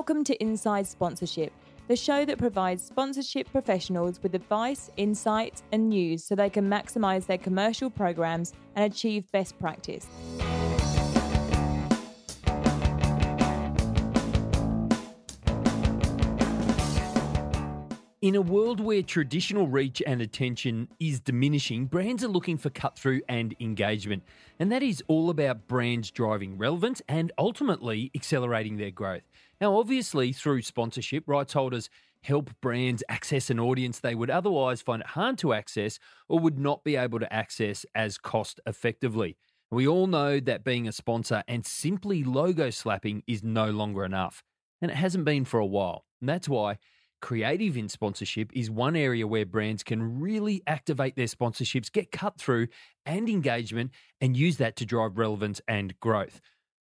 Welcome to Inside Sponsorship, the show that provides sponsorship professionals with advice, insights, and news so they can maximize their commercial programs and achieve best practice. In a world where traditional reach and attention is diminishing, brands are looking for cut through and engagement. And that is all about brands driving relevance and ultimately accelerating their growth. Now, obviously, through sponsorship, rights holders help brands access an audience they would otherwise find it hard to access or would not be able to access as cost effectively. We all know that being a sponsor and simply logo slapping is no longer enough. And it hasn't been for a while. And that's why Creative in sponsorship is one area where brands can really activate their sponsorships, get cut through and engagement, and use that to drive relevance and growth.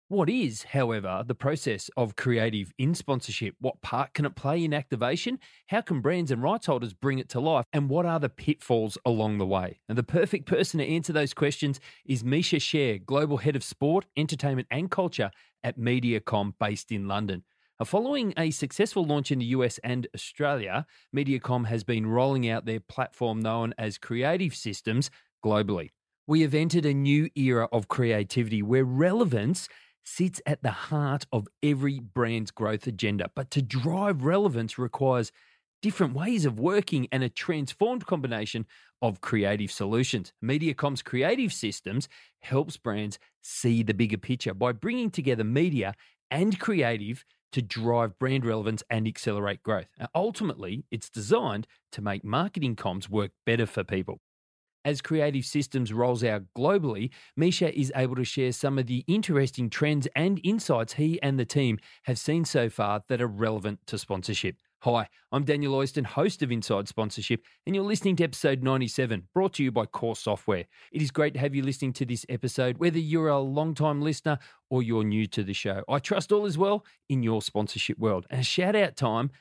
What is, however, the process of creative in sponsorship? What part can it play in activation? How can brands and rights holders bring it to life? And what are the pitfalls along the way? And the perfect person to answer those questions is Misha Sher, Global Head of Sport, Entertainment and Culture at Mediacom based in London. Uh, following a successful launch in the US and Australia, Mediacom has been rolling out their platform known as Creative Systems globally. We have entered a new era of creativity where relevance sits at the heart of every brand's growth agenda. But to drive relevance requires different ways of working and a transformed combination of creative solutions. Mediacom's creative systems helps brands see the bigger picture by bringing together media and creative to drive brand relevance and accelerate growth. Now, ultimately, it's designed to make marketing comms work better for people. As Creative Systems rolls out globally, Misha is able to share some of the interesting trends and insights he and the team have seen so far that are relevant to sponsorship. Hi, I'm Daniel Oyston, host of Inside Sponsorship, and you're listening to episode 97, brought to you by KORE Software. It is great to have you listening to this episode, whether you're a long time listener or you're new to the show. I trust all is well in your sponsorship world. And shout out time,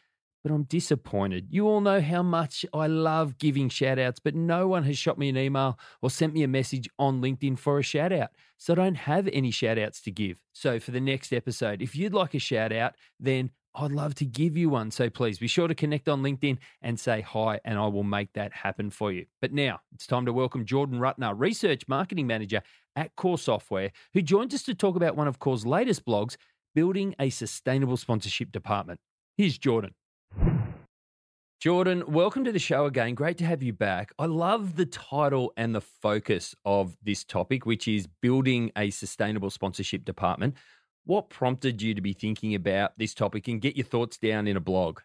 but I'm disappointed. You all know how much I love giving shout outs, but no one has shot me an email or sent me a message on LinkedIn for a shout out. So I don't have any shout outs to give. So for the next episode, if you'd like a shout out, then I'd love to give you one. So please be sure to connect on LinkedIn and say hi, and I will make that happen for you. But now it's time to welcome Jordan Rutner, Research Marketing Manager at KORE Software, who joins us to talk about one of KORE's latest blogs, Building a Sustainable Sponsorship Department. Here's Jordan. Jordan, welcome to the show again. Great to have you back. I love the title and the focus of this topic, which is building a sustainable sponsorship department. What prompted you to be thinking about this topic and get your thoughts down in a blog?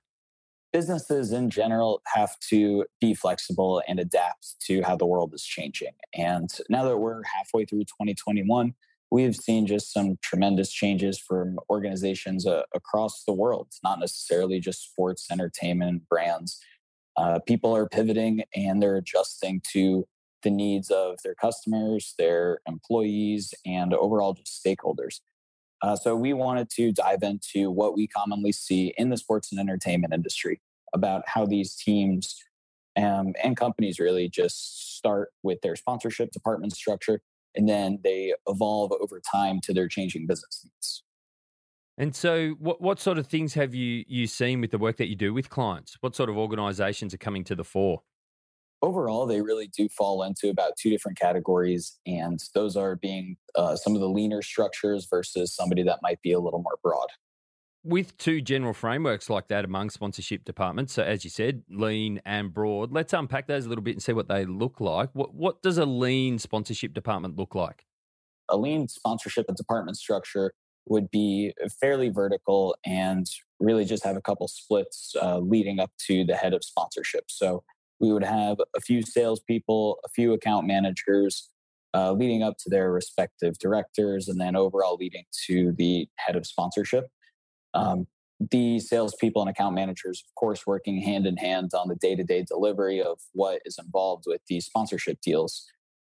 Businesses in general have to be flexible and adapt to how the world is changing. And now that we're halfway through 2021, we have seen just some tremendous changes from organizations uh, across the world. It's not necessarily just sports, entertainment, brands. Uh, people are pivoting and they're adjusting to the needs of their customers, their employees, and overall just stakeholders. Uh, so we wanted to dive into what we commonly see in the sports and entertainment industry about how these teams um, and companies really just start with their sponsorship department structure and then they evolve over time to their changing business needs. And so, what what sort of things have you you seen with the work that you do with clients? What sort of organisations are coming to the fore? Overall, they really do fall into about two different categories. And those are being uh, some of the leaner structures versus somebody that might be a little more broad. With two general frameworks like that among sponsorship departments, so as you said, lean and broad, let's unpack those a little bit and see what they look like. What, what does a lean sponsorship department look like? A lean sponsorship and department structure would be fairly vertical and really just have a couple splits uh, leading up to the head of sponsorship. So we would have a few salespeople, a few account managers, uh, leading up to their respective directors, and then overall leading to the head of sponsorship. Um, the salespeople and account managers, of course, working hand in hand on the day to day delivery of what is involved with these sponsorship deals.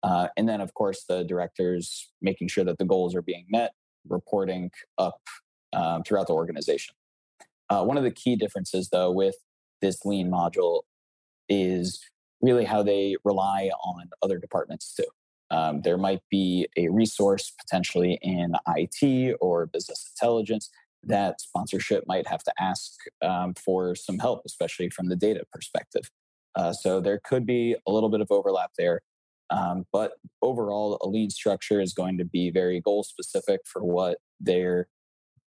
Uh, and then, of course, the directors making sure that the goals are being met, reporting up um, throughout the organization. Uh, one of the key differences, though, with this lean module is really how they rely on other departments too. Um, there might be a resource potentially in IT or business intelligence that sponsorship might have to ask um, for some help, especially from the data perspective. Uh, so there could be a little bit of overlap there. Um, but overall, a lean structure is going to be very goal specific for what they're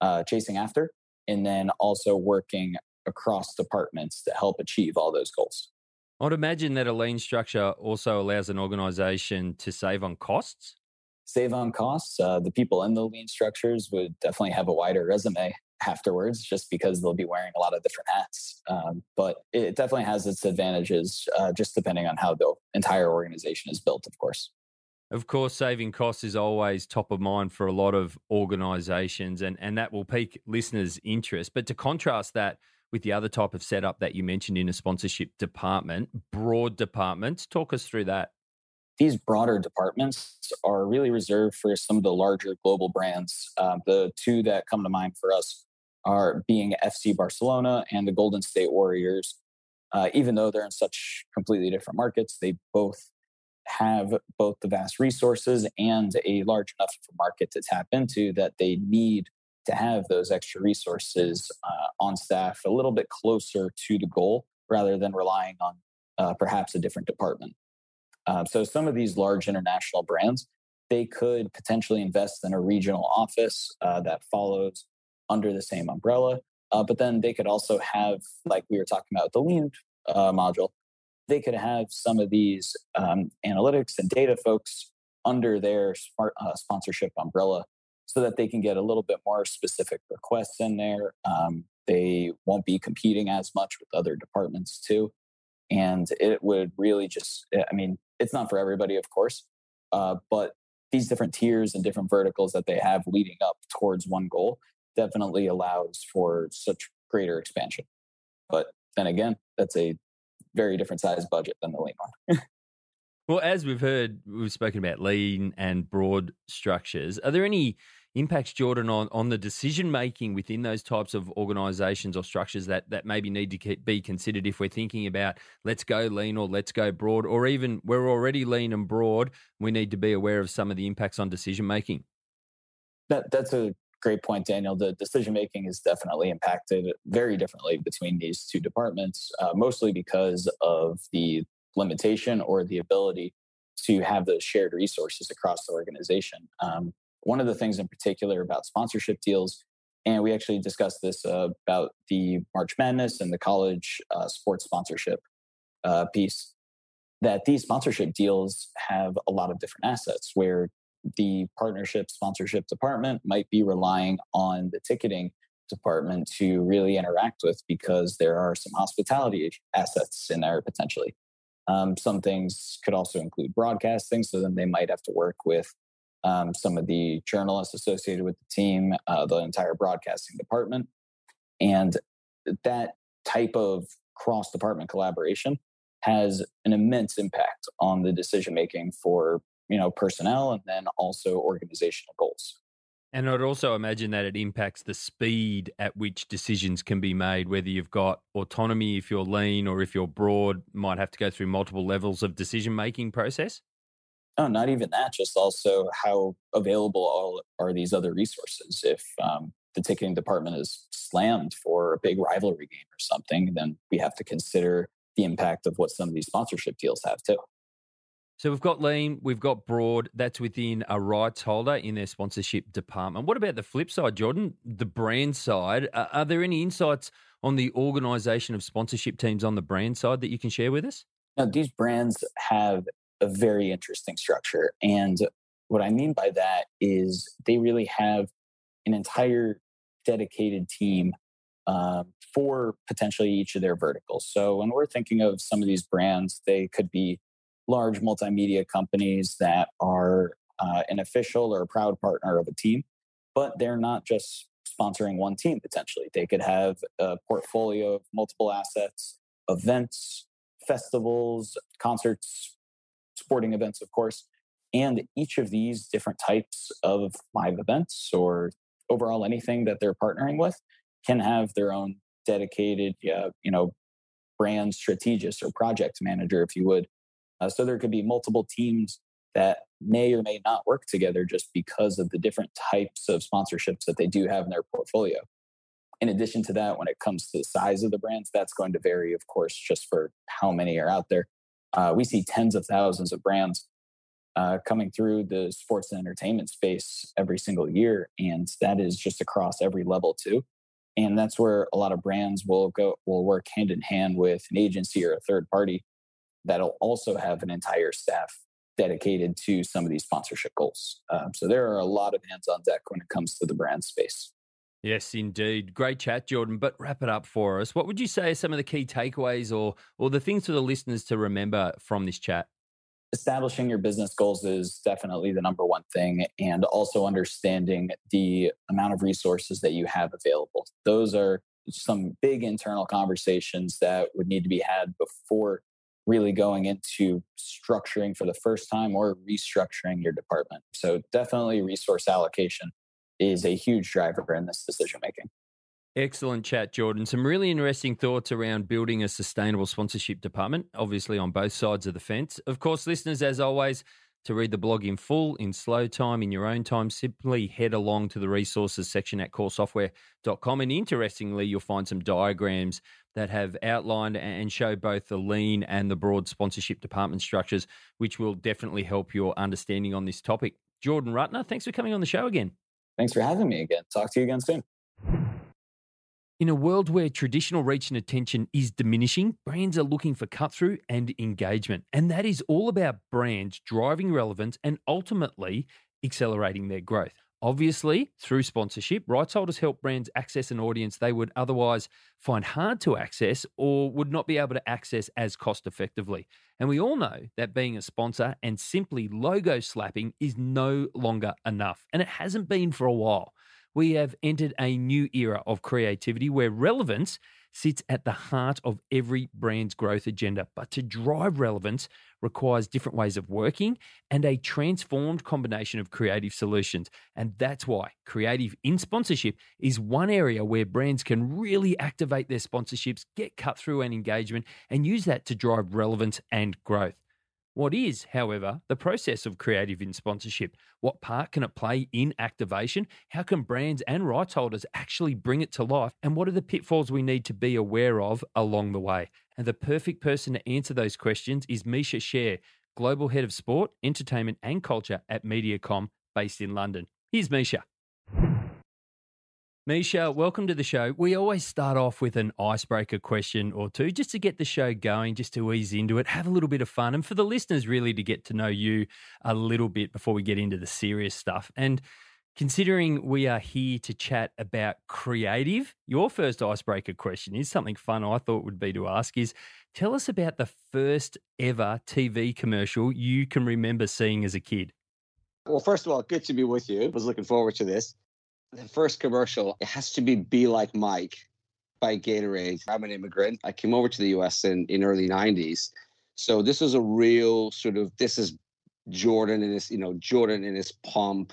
uh, chasing after, and then also working across departments to help achieve all those goals. I'd imagine that a lean structure also allows an organization to save on costs. Save on costs. Uh, the people in the lean structures would definitely have a wider resume afterwards just because they'll be wearing a lot of different hats. Um, but it definitely has its advantages, uh, just depending on how the entire organization is built, of course. Of course, saving costs is always top of mind for a lot of organizations, and, and that will pique listeners' interest. But to contrast that, with the other type of setup that you mentioned in a sponsorship department, broad departments. Talk us through that. These broader departments are really reserved for some of the larger global brands. Uh, the two that come to mind for us are being FC Barcelona and the Golden State Warriors. Uh, even though they're in such completely different markets, they both have both the vast resources and a large enough market to tap into that they need to have those extra resources uh, on staff a little bit closer to the goal rather than relying on uh, perhaps a different department. Uh, so some of these large international brands, they could potentially invest in a regional office uh, that follows under the same umbrella. Uh, but then they could also have, like we were talking about the lean uh, module, they could have some of these um, analytics and data folks under their smart, sponsorship umbrella so that they can get a little bit more specific requests in there. Um, they won't be competing as much with other departments too. And it would really just, I mean, it's not for everybody, of course, uh, but these different tiers and different verticals that they have leading up towards one goal definitely allows for such greater expansion. But then again, that's a very different size budget than the lean one. well, as we've heard, we've spoken about lean and broad structures. Are there any impacts, Jordan, on, on the decision making within those types of organisations or structures that, that maybe need to be considered if we're thinking about let's go lean or let's go broad, or even we're already lean and broad, we need to be aware of some of the impacts on decision making? That, that's a great point, Daniel. The decision making is definitely impacted very differently between these two departments, uh, mostly because of the limitation or the ability to have those shared resources across the organization. Um, one of the things in particular about sponsorship deals, and we actually discussed this uh, about the March Madness and the college uh, sports sponsorship uh, piece, that these sponsorship deals have a lot of different assets where the partnership sponsorship department might be relying on the ticketing department to really interact with because there are some hospitality assets in there potentially. Um, some things could also include broadcasting, so then they might have to work with um, some of the journalists associated with the team, uh, the entire broadcasting department. And that type of cross department collaboration has an immense impact on the decision making for you know personnel and then also organizational goals and I'd also imagine that it impacts the speed at which decisions can be made, whether you've got autonomy if you're lean or if you're broad, might have to go through multiple levels of decision making process. Oh, not even that. Just also how available all are these other resources. If um, the ticketing department is slammed for a big rivalry game or something, then we have to consider the impact of what some of these sponsorship deals have too. So we've got lean, we've got broad. That's within a rights holder in their sponsorship department. What about the flip side, Jordan? The brand side. Uh, are there any insights on the organisation of sponsorship teams on the brand side that you can share with us? Now, these brands have a very interesting structure. And what I mean by that is they really have an entire dedicated team um, for potentially each of their verticals. So when we're thinking of some of these brands, they could be large multimedia companies that are uh, an official or a proud partner of a team, but they're not just sponsoring one team potentially. They could have a portfolio of multiple assets, events, festivals, concerts, sporting events, of course. And each of these different types of live events or overall anything that they're partnering with can have their own dedicated, uh, you know, brand strategist or project manager, if you would. Uh, so there could be multiple teams that may or may not work together just because of the different types of sponsorships that they do have in their portfolio. In addition to that, when it comes to the size of the brands, that's going to vary, of course, just for how many are out there. Uh, we see tens of thousands of brands uh, coming through the sports and entertainment space every single year, and that is just across every level too. And that's where a lot of brands will go will work hand in hand with an agency or a third party that'll also have an entire staff dedicated to some of these sponsorship goals. Um, so there are a lot of hands on deck when it comes to the brand space. Yes, indeed. Great chat, Jordan. But wrap it up for us. What would you say are some of the key takeaways or or the things for the listeners to remember from this chat? Establishing your business goals is definitely the number one thing, and also understanding the amount of resources that you have available. Those are some big internal conversations that would need to be had before really going into structuring for the first time or restructuring your department. So, definitely resource allocation is a huge driver in this decision making. Excellent chat, Jordan. Some really interesting thoughts around building a sustainable sponsorship department, obviously on both sides of the fence. Of course, listeners, as always, to read the blog in full, in slow time, in your own time, simply head along to the resources section at koresoftware.com. And interestingly, you'll find some diagrams that have outlined and show both the lean and the broad sponsorship department structures, which will definitely help your understanding on this topic. Jordan Rutner, thanks for coming on the show again. Thanks for having me again. Talk to you again soon. In a world where traditional reach and attention is diminishing, brands are looking for cut through and engagement. And that is all about brands driving relevance and ultimately accelerating their growth. Obviously, through sponsorship, rights holders help brands access an audience they would otherwise find hard to access or would not be able to access as cost effectively. And we all know that being a sponsor and simply logo slapping is no longer enough. And it hasn't been for a while we have entered a new era of creativity where relevance sits at the heart of every brand's growth agenda. But to drive relevance requires different ways of working and a transformed combination of creative solutions. And that's why creative in sponsorship is one area where brands can really activate their sponsorships, get cut through and engagement, and use that to drive relevance and growth. What is, however, the process of creative in sponsorship? What part can it play in activation? How can brands and rights holders actually bring it to life? And what are the pitfalls we need to be aware of along the way? And the perfect person to answer those questions is Misha Sher, Global Head of Sport, Entertainment and Culture at Mediacom, based in London. Here's Misha. Misha, welcome to the show. We always start off with an icebreaker question or two just to get the show going, just to ease into it, have a little bit of fun, and for the listeners really to get to know you a little bit before we get into the serious stuff. And considering we are here to chat about creative, your first icebreaker question is something fun I thought would be to ask is tell us about the first ever TV commercial you can remember seeing as a kid. Well, first of all, good to be with you. I was looking forward to this the first commercial, it has to be Be Like Mike by Gatorade. I'm an immigrant. I came over to the US in, in early 90s. So this is a real sort of this is Jordan in his, you know, Jordan in his pump.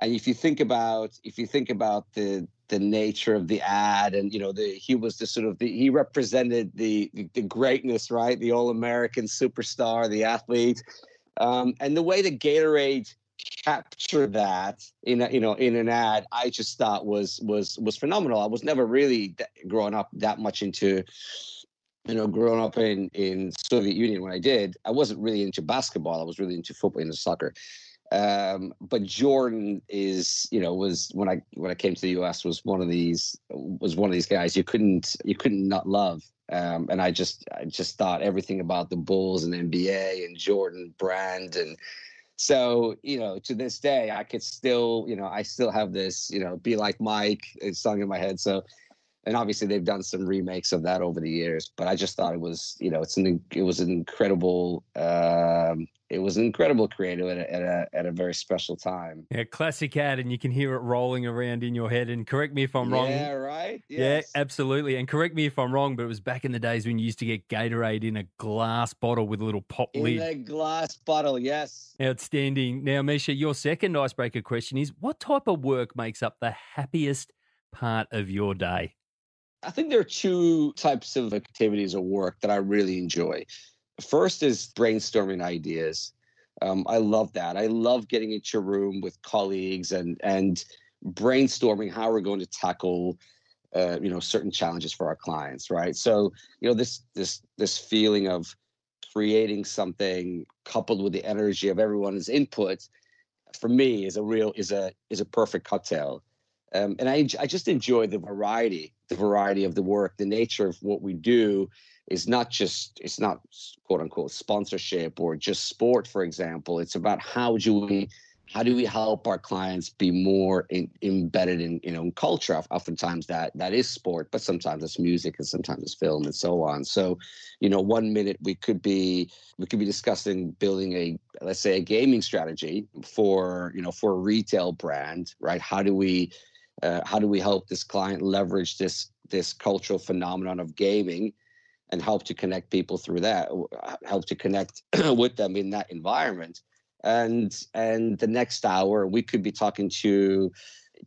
And if you think about if you think about the the nature of the ad and you know the he was the sort of the he represented the the, greatness, right? The all-American superstar, the athlete. Um, and the way that Gatorade capture that in a, you know in an ad i just thought was was was phenomenal. I was never really growing up that much into you know growing up in in soviet union when i did i wasn't really into basketball. I was really into football and soccer. Um, but jordan is you know was when i when i came to the us was one of these was one of these guys you couldn't you couldn't not love. Um, and i just i just thought everything about the bulls and nba and jordan brand and so you know to this day i could still you know i still have this you know be like mike it's sung in my head. So and obviously they've done some remakes of that over the years but i just thought it was you know it's an it was an incredible um it was incredible creative at a, at a, at a very special time. Yeah, classic ad, and you can hear it rolling around in your head. And correct me if I'm wrong. Yeah, right. Yes. Yeah, absolutely. And correct me if I'm wrong, but it was back in the days when you used to get Gatorade in a glass bottle with a little pop in lid. In a glass bottle, yes. Outstanding. Now, Misha, your second icebreaker question is: What type of work makes up the happiest part of your day? I think there are two types of activities or work that I really enjoy. First is brainstorming ideas. Um, I love that. I love getting into a room with colleagues and and brainstorming how we're going to tackle uh, you know certain challenges for our clients right so you know this this this feeling of creating something coupled with the energy of everyone's input for me is a real is a is a perfect cocktail um, and I, I just enjoy the variety the variety of the work the nature of what we do is not just it's not quote unquote sponsorship or just sport for example. It's about how do we how do we help our clients be more in, embedded in you know in culture. Oftentimes that that is sport but sometimes it's music and sometimes it's film and so on. So you know one minute we could be we could be discussing building a let's say a gaming strategy for you know for a retail brand right? How do we uh, how do we help this client leverage this this cultural phenomenon of gaming and help to connect people through that help to connect with them in that environment and and the next hour we could be talking to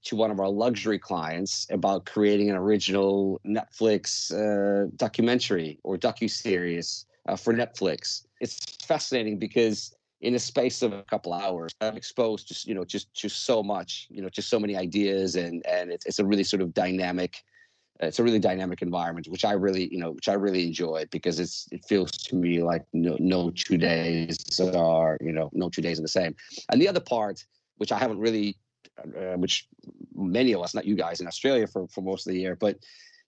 to one of our luxury clients about creating an original Netflix uh, documentary or docu series uh, for Netflix. It's fascinating because in a space of a couple hours, I'm exposed to you know just to so much, you know, just so many ideas, and and it's it's a really sort of dynamic it's a really dynamic environment, which I really, you know, which I really enjoy because it's it feels to me like no no two days are you know no two days are the same. And the other part, which I haven't really, uh, which many of us, not you guys in Australia for for most of the year, but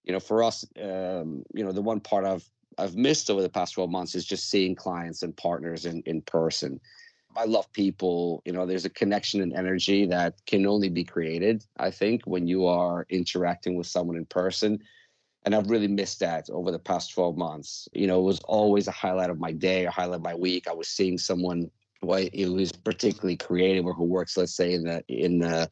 you know for us, um, you know, the one part I've I've missed over the past 12 months is just seeing clients and partners in in person. I love people. You know, there's a connection and energy that can only be created, I think, when you are interacting with someone in person. And I've really missed that over the past 12 months. You know, it was always a highlight of my day, a highlight of my week. I was seeing someone who is particularly creative or who works, let's say, in the in the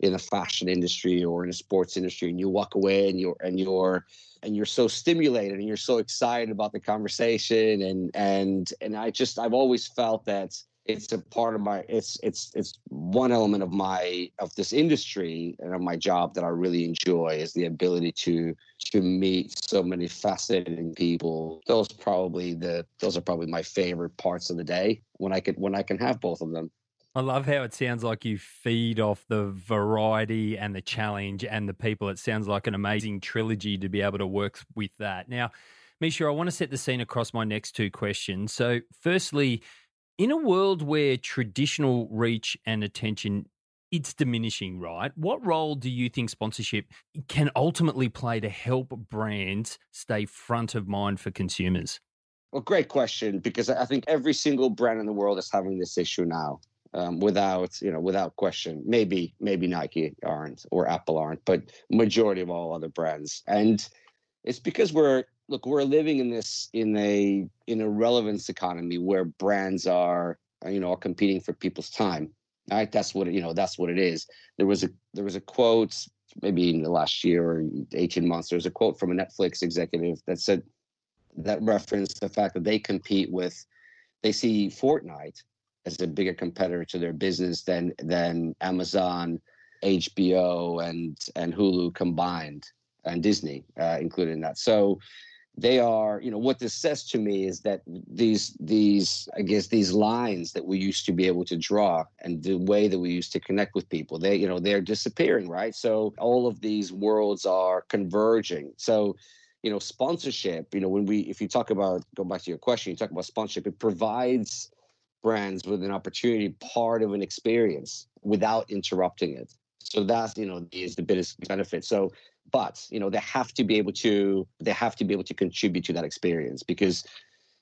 in the fashion industry or in the sports industry, and you walk away and you're and you're and you're so stimulated and you're so excited about the conversation and and and I just I've always felt that it's a part of my it's it's it's one element of my of this industry and of my job that I really enjoy is the ability to to meet so many fascinating people. Those probably the those are probably my favorite parts of the day when I can when I can have both of them. I love how it sounds like you feed off the variety and the challenge and the people. It sounds like an amazing trilogy to be able to work with that. Now, Misha, I want to set the scene across my next two questions. So, firstly, in a world where traditional reach and attention it's diminishing, right? What role do you think sponsorship can ultimately play to help brands stay front of mind for consumers? Well, great question because I think every single brand in the world is having this issue now, um, without you know, without question. Maybe maybe Nike aren't or Apple aren't, but majority of all other brands, and it's because we're look, we're living in this in a in a relevance economy where brands are you know are competing for people's time. Right, that's what you know. That's what it is. There was a there was a quote maybe in the last year or 18 months. There was a quote from a Netflix executive that said that referenced the fact that they compete with they see Fortnite as a bigger competitor to their business than than Amazon, HBO, and and Hulu combined, and Disney uh, included in that. So they are you know what this says to me is that these these i guess these lines that we used to be able to draw and the way that we used to connect with people they you know they're disappearing right? So all of these worlds are converging. So you know sponsorship you know when we if you talk about go back to your question you talk about sponsorship it provides brands with an opportunity part of an experience without interrupting it. So that's you know is the biggest benefit. So but you know they have to be able to they have to be able to contribute to that experience because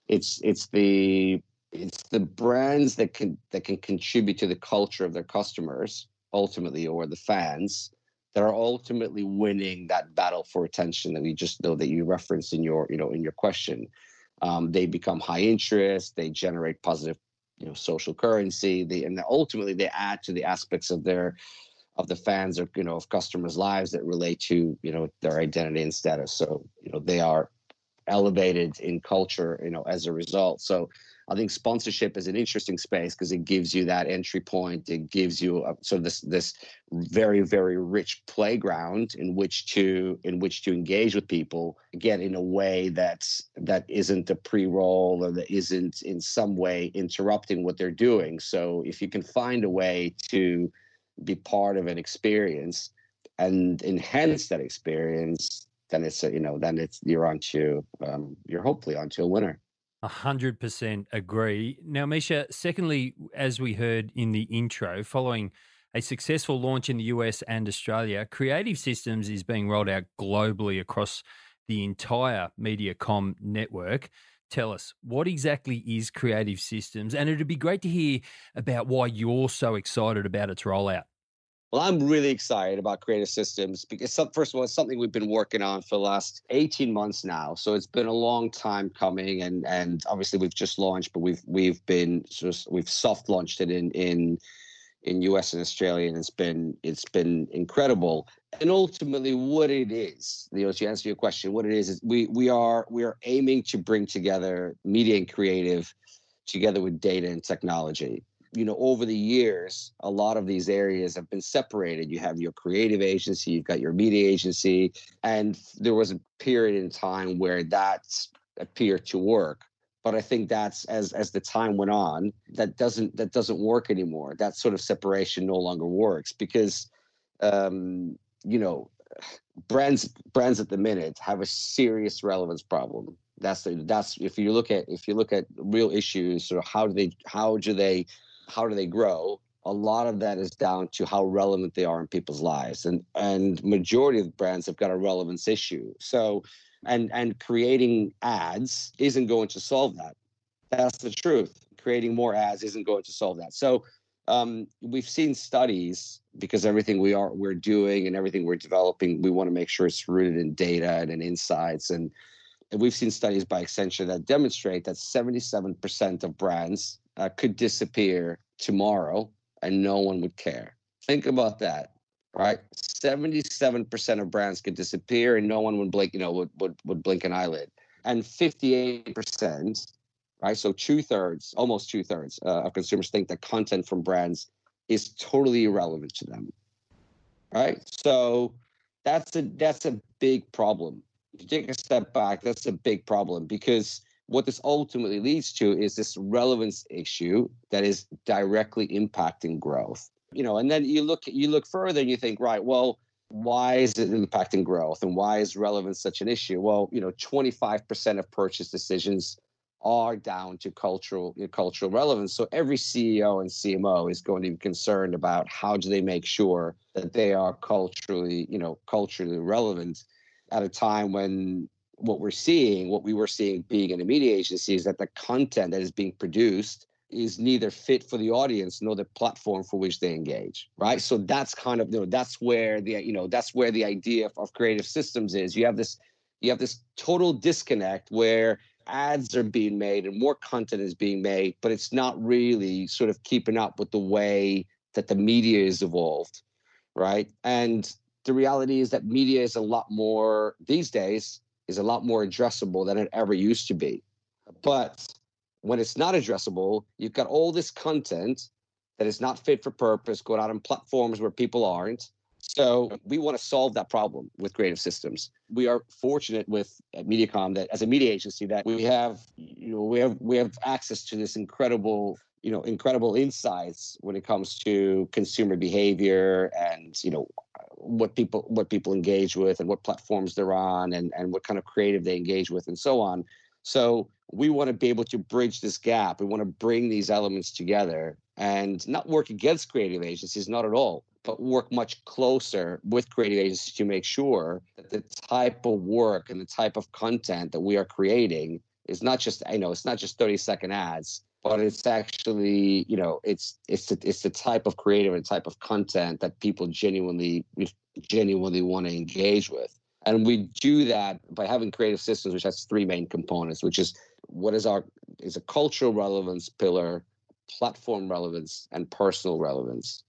it's it's the it's the brands that can that can contribute to the culture of their customers ultimately or the fans that are ultimately winning that battle for attention that we just know that you referenced in your you know in your question. Um, they become high interest they generate positive you know social currency they and ultimately they add to the aspects of their of the fans or you know of customers' lives that relate to you know their identity and status. So you know they are elevated in culture you know as a result. So I think sponsorship is an interesting space because it gives you that entry point. It gives you uh, a, sort of this this very very rich playground in which to in which to engage with people again in a way that's that isn't a pre-roll or that isn't in some way interrupting what they're doing. So if you can find a way to be part of an experience and enhance that experience, then it's a, you know then it's you're onto um, you're hopefully onto a winner. A hundred percent agree. Now, Misha, secondly, as we heard in the intro, following a successful launch in the US and Australia, Creative Systems is being rolled out globally across the entire MediaCom network. Tell us, what exactly is Creative Systems? And it'd be great to hear about why you're so excited about its rollout. Well, I'm really excited about creative systems because, first of all, it's something we've been working on for the last 18 months now. So it's been a long time coming, and and obviously we've just launched, but we've we've been we've soft launched it in in in US and Australia, and it's been it's been incredible. And ultimately, what it is, you know, to answer your question, what it is is we we are we are aiming to bring together media and creative together with data and technology. You know over the years a lot of these areas have been separated. You have your creative agency you've got your media agency and there was a period in time where that appeared to work. But i think that's as as the time went on that doesn't that doesn't work anymore. That sort of separation no longer works because um you know brands brands at the minute have a serious relevance problem that's the, that's if you look at if you look at real issues or how do they how do they how do they grow? A lot of that is down to how relevant they are in people's lives, and and majority of brands have got a relevance issue. So, and and creating ads isn't going to solve that. That's the truth. Creating more ads isn't going to solve that. So, um, we've seen studies because everything we are we're doing and everything we're developing, we want to make sure it's rooted in data and in insights. And, and we've seen studies by Accenture that demonstrate that 77% of brands uh, could disappear tomorrow and no one would care. Think about that, right? 77% of brands could disappear and no one would blink, you know, would, would, would blink an eyelid. And 58%, right? So two thirds, almost two thirds uh, of consumers think that content from brands is totally irrelevant to them, right? So that's a that's a big problem. If you take a step back, that's a big problem because what this ultimately leads to is this relevance issue that is directly impacting growth you know and then you look you look further and you think right well why is it impacting growth and why is relevance such an issue well you know 25% of purchase decisions are down to cultural you know, cultural relevance. So every ceo and cmo is going to be concerned about how do they make sure that they are culturally you know culturally relevant at a time when what we're seeing, what we were seeing being in a media agency, is that the content that is being produced is neither fit for the audience nor the platform for which they engage right? So that's kind of you know that's where the you know that's where the idea of, of creative systems is. You have this you have this total disconnect where ads are being made and more content is being made but it's not really sort of keeping up with the way that the media is evolved right and the reality is that media is a lot more these days is a lot more addressable than it ever used to be. But when it's not addressable, you've got all this content that is not fit for purpose going out on platforms where people aren't. So we want to solve that problem with creative systems. We are fortunate with uh, MediaCom that as a media agency that we have, you know, we have we have access to this incredible, you know, incredible insights when it comes to consumer behavior and you know what people what people engage with and what platforms they're on and and what kind of creative they engage with and so on. So we want to be able to bridge this gap. We want to bring these elements together and not work against creative agencies not at all work much closer with creative agencies to make sure that the type of work and the type of content that we are creating is not just I know it's not just 30 second ads but it's actually you know it's it's the, it's the type of creative and type of content that people genuinely genuinely want to engage with. And we do that by having creative systems which has three main components which is what is our is a cultural relevance pillar platform relevance and personal relevance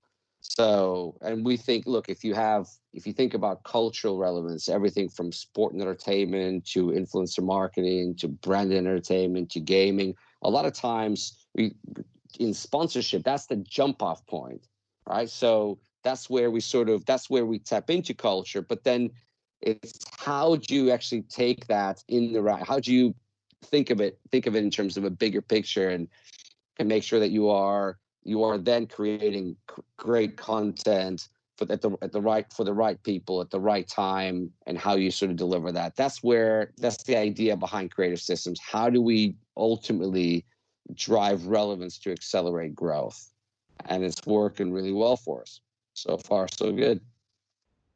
so and we think look if you have if you think about cultural relevance everything from sport and entertainment to influencer marketing to brand entertainment to gaming a lot of times we in sponsorship that's the jump off point right? So that's where we sort of that's where we tap into culture but then it's how do you actually take that in the right how do you think of it think of it in terms of a bigger picture and and make sure that you are you are then creating great content for at the at the right for the right people at the right time and how you sort of deliver that. That's where that's the idea behind creative systems. How do we ultimately drive relevance to accelerate growth? And it's working really well for us. So far so good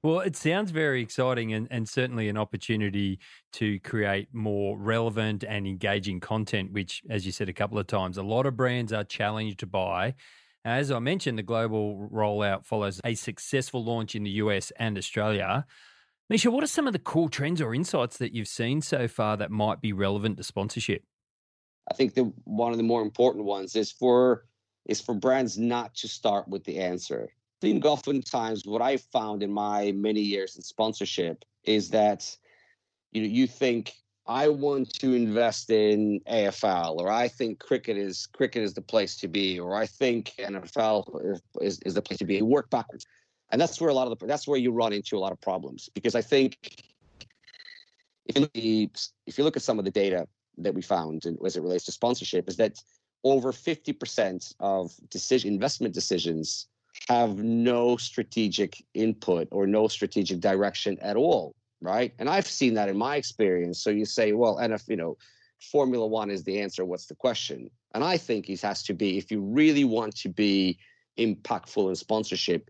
well, it sounds very exciting and, and certainly an opportunity to create more relevant and engaging content, which, as you said a couple of times, a lot of brands are challenged by. As I mentioned, the global rollout follows a successful launch in the US and Australia. Misha, what are some of the cool trends or insights that you've seen so far that might be relevant to sponsorship? I think the one of the more important ones is for is for brands not to start with the answer think oftentimes what I found in my many years in sponsorship is that you know you think I want to invest in AFL or I think cricket is cricket is the place to be or I think NFL is, is the place to be. You work backwards. And that's where a lot of the that's where you run into a lot of problems because I think if you look, if you look at some of the data that we found as it relates to sponsorship is that over 50% of decision investment decisions have no strategic input or no strategic direction at all, right? And I've seen that in my experience. So you say, well, and if you know, Formula One is the answer. What's the question? And I think it has to be if you really want to be impactful in sponsorship,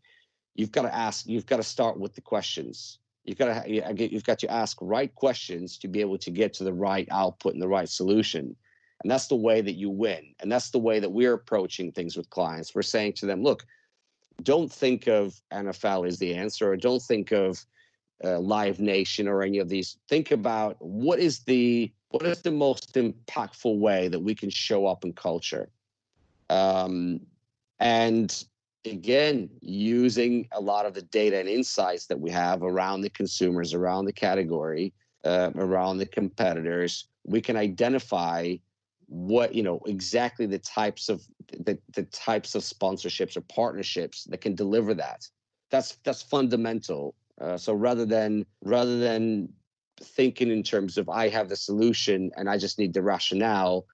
you've got to ask. You've got to start with the questions. You've got to you've got to ask right questions to be able to get to the right output and the right solution. And that's the way that you win. And that's the way that we're approaching things with clients. We're saying to them, look, don't think of NFL as the answer, or don't think of uh, Live Nation or any of these. Think about what is the what is the most impactful way that we can show up in culture, um, and again using a lot of the data and insights that we have around the consumers, around the category, uh, around the competitors, we can identify what you know exactly the types of the, the types of sponsorships or partnerships that can deliver that. That's that's fundamental. Uh, so rather than rather than thinking in terms of i have the solution and i just need the rationale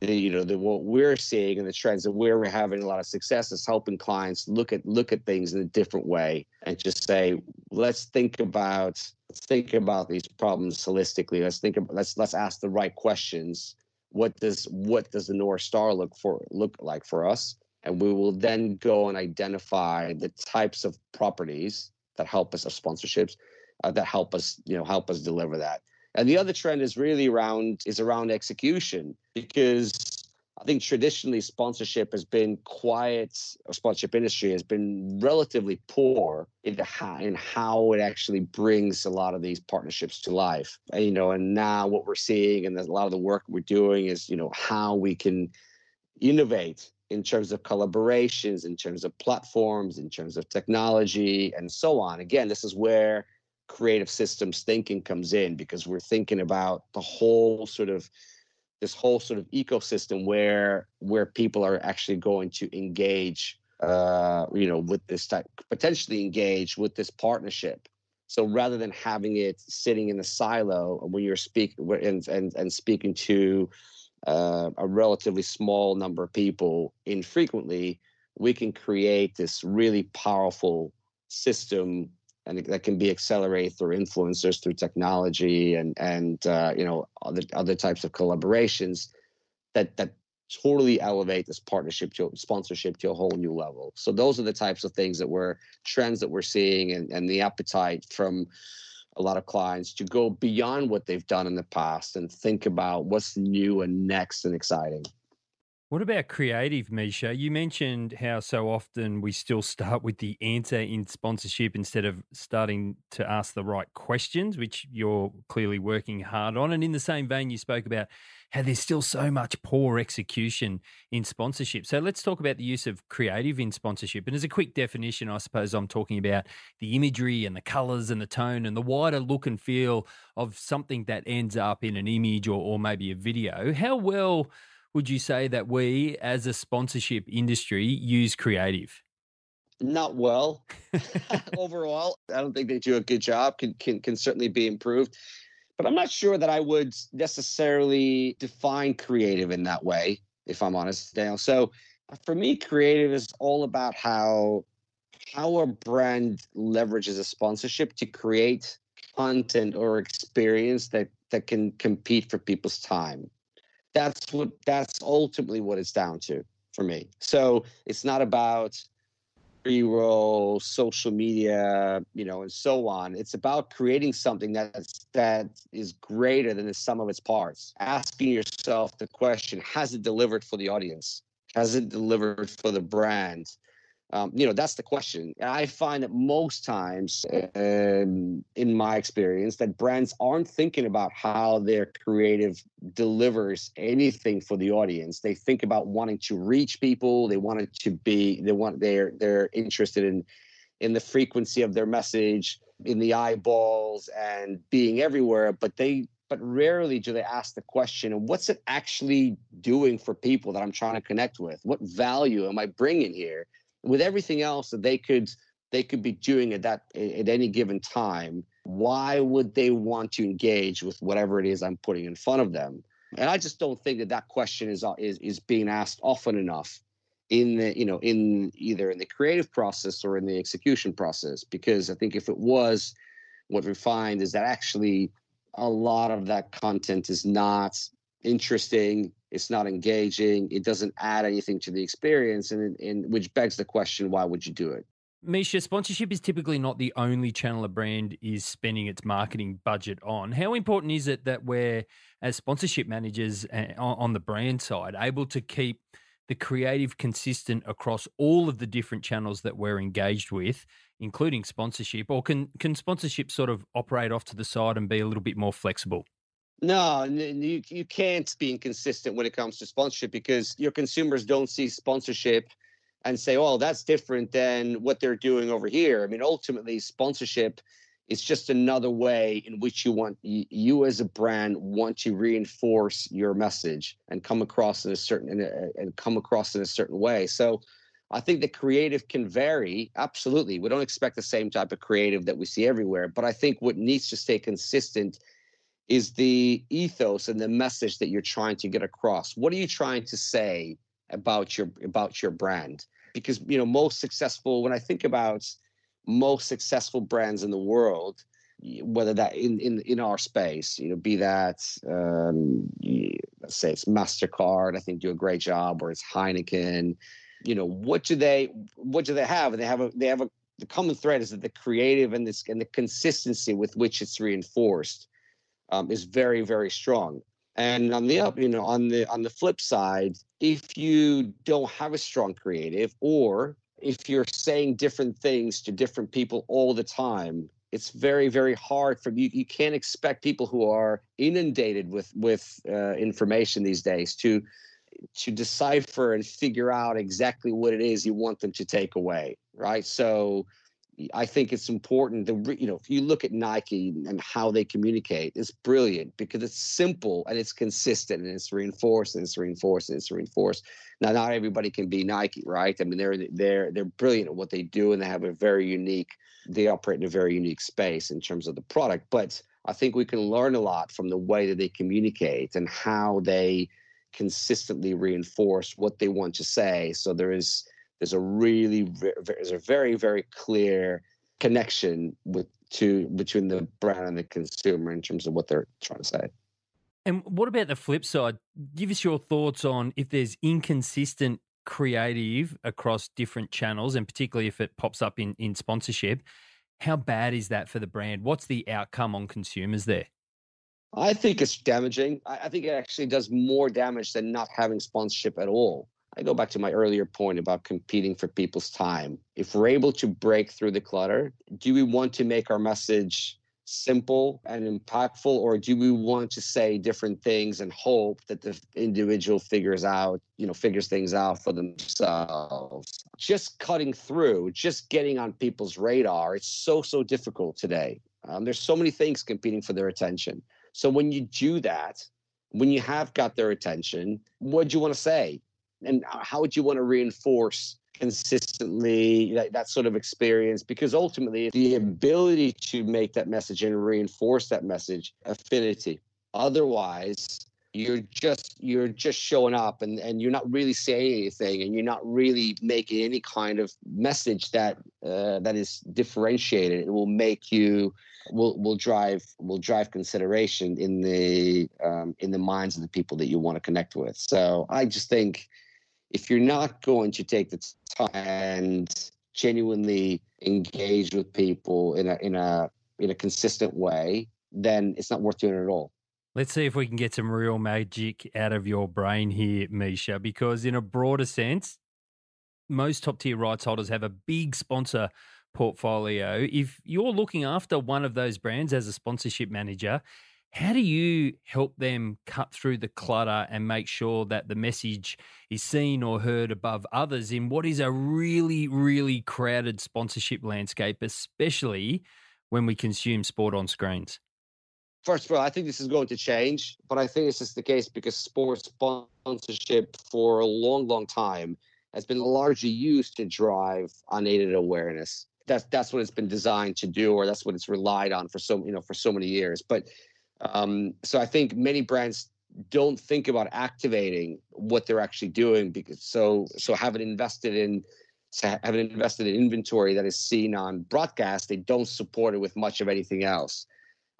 the, you know the what we're seeing and the trends and where we're having a lot of success is helping clients look at look at things in a different way and just say let's think about let's think about these problems holistically. Let's think about let's let's ask the right questions what does what does the north star look for look like for us? And we will then go and identify the types of properties that help us of sponsorships uh, that help us you know help us deliver that. And the other trend is really around is around execution because I think traditionally sponsorship has been quiet, or sponsorship industry has been relatively poor in how, in how it actually brings a lot of these partnerships to life. And, you know, and now what we're seeing and a lot of the work we're doing is, you know, how we can innovate in terms of collaborations, in terms of platforms, in terms of technology, and so on. Again, this is where creative systems thinking comes in because we're thinking about the whole sort of this whole sort of ecosystem where where people are actually going to engage uh, you know with this type potentially engage with this partnership. So rather than having it sitting in a silo when you're speaking and, and and speaking to uh, a relatively small number of people infrequently we can create this really powerful system and that can be accelerated through influencers, through technology, and and uh, you know other other types of collaborations that that totally elevate this partnership to sponsorship to a whole new level. So those are the types of things that we're trends that we're seeing, and and the appetite from a lot of clients to go beyond what they've done in the past and think about what's new and next and exciting. What about creative, Misha? You mentioned how so often we still start with the answer in sponsorship instead of starting to ask the right questions, which you're clearly working hard on. And in the same vein, you spoke about how there's still so much poor execution in sponsorship. So let's talk about the use of creative in sponsorship. And as a quick definition, I suppose I'm talking about the imagery and the colors and the tone and the wider look and feel of something that ends up in an image or, or maybe a video. How well would you say that we, as a sponsorship industry, use creative? Not well. Overall, I don't think they do a good job. Can, can can certainly be improved, but I'm not sure that I would necessarily define creative in that way. If I'm honest, Daniel. So for me, creative is all about how how a brand leverages a sponsorship to create content or experience that that can compete for people's time. That's what that's ultimately what it's down to for me. So it's not about pre-roll, social media, you know, and so on. It's about creating something that's that is greater than the sum of its parts. Asking yourself the question: Has it delivered for the audience? Has it delivered for the brand? Um, you know, that's the question. I find that most times, um, in my experience, that brands aren't thinking about how their creative delivers anything for the audience. They think about wanting to reach people. They want it to be. They want. They're they're interested in in the frequency of their message, in the eyeballs, and being everywhere. But they but rarely do they ask the question and what's it actually doing for people that i'm trying to connect with what value am i bringing here with everything else that they could they could be doing at that at any given time why would they want to engage with whatever it is i'm putting in front of them? And i just don't think that that question is uh, is, is being asked often enough in the you know in either in the creative process or in the execution process because i think if it was what we find is that actually a lot of that content is not interesting it's not engaging it doesn't add anything to the experience and, and which begs the question why would you do it Misha, sponsorship is typically not the only channel a brand is spending its marketing budget on. How important is it that we're, as sponsorship managers uh, on the brand side, able to keep the creative consistent across all of the different channels that we're engaged with, including sponsorship, or can can sponsorship sort of operate off to the side and be a little bit more flexible? No, you you can't be inconsistent when it comes to sponsorship because your consumers don't see sponsorship and say, "Oh, that's different than what they're doing over here." I mean, ultimately, sponsorship is just another way in which you want you as a brand want to reinforce your message and come across in a certain and come across in a certain way. So, I think the creative can vary. Absolutely, we don't expect the same type of creative that we see everywhere, but I think what needs to stay consistent is the ethos and the message that you're trying to get across. What are you trying to say about your about your brand? Because you know, most successful when I think about most successful brands in the world, whether that in in, in our space, you know, be that um, let's say it's Mastercard, I think do a great job, or it's Heineken. You know, what do they what do they have? They have a they have a the common thread is that the creative and this and the consistency with which it's reinforced um, is very very strong. And on the up, you know, on the on the flip side, if you don't have a strong creative, or if you're saying different things to different people all the time, it's very very hard for you. You can't expect people who are inundated with with uh, information these days to to decipher and figure out exactly what it is you want them to take away, right? So I think it's important that you know if you look at Nike and how they communicate, it's brilliant because it's simple and it's consistent and it's reinforced and it's reinforced and it's reinforced. Now, not everybody can be Nike, right? I mean, they're they're they're brilliant at what they do and they have a very unique. They operate in a very unique space in terms of the product, but I think we can learn a lot from the way that they communicate and how they consistently reinforce what they want to say. So there is there's a really there's a very very clear connection with to between the brand and the consumer in terms of what they're trying to say. And what about the flip side? Give us your thoughts on if there's inconsistent creative across different channels, and particularly if it pops up in, in sponsorship. How bad is that for the brand? What's the outcome on consumers there? I think it's damaging. I think it actually does more damage than not having sponsorship at all. I go back to my earlier point about competing for people's time. If we're able to break through the clutter, do we want to make our message simple and impactful, or do we want to say different things and hope that the individual figures out, you know, figures things out for themselves? Just cutting through, just getting on people's radar, it's so, so difficult today. Um, there's so many things competing for their attention. So when you do that, when you have got their attention, what do you want to say? And how would you want to reinforce consistently that, that sort of experience? Because ultimately, the ability to make that message and reinforce that message, affinity. Otherwise, you're just you're just showing up and, and you're not really saying anything and you're not really making any kind of message that uh, that is differentiated it will make you will will drive will drive consideration in the um, in the minds of the people that you want to connect with so i just think if you're not going to take the time and genuinely engage with people in a in a in a consistent way then it's not worth doing it at all Let's see if we can get some real magic out of your brain here, Misha, because in a broader sense, most top tier rights holders have a big sponsor portfolio. If you're looking after one of those brands as a sponsorship manager, how do you help them cut through the clutter and make sure that the message is seen or heard above others in what is a really, really crowded sponsorship landscape, especially when we consume sport on screens? first of all, I think this is going to change, but I think this is the case because sports sponsorship for a long, long time has been largely used to drive unaided awareness. That's that's what it's been designed to do, or that's what it's relied on for so you know for so many years. But um, so I think many brands don't think about activating what they're actually doing because so so having invested in having invested in inventory that is seen on broadcast, they don't support it with much of anything else.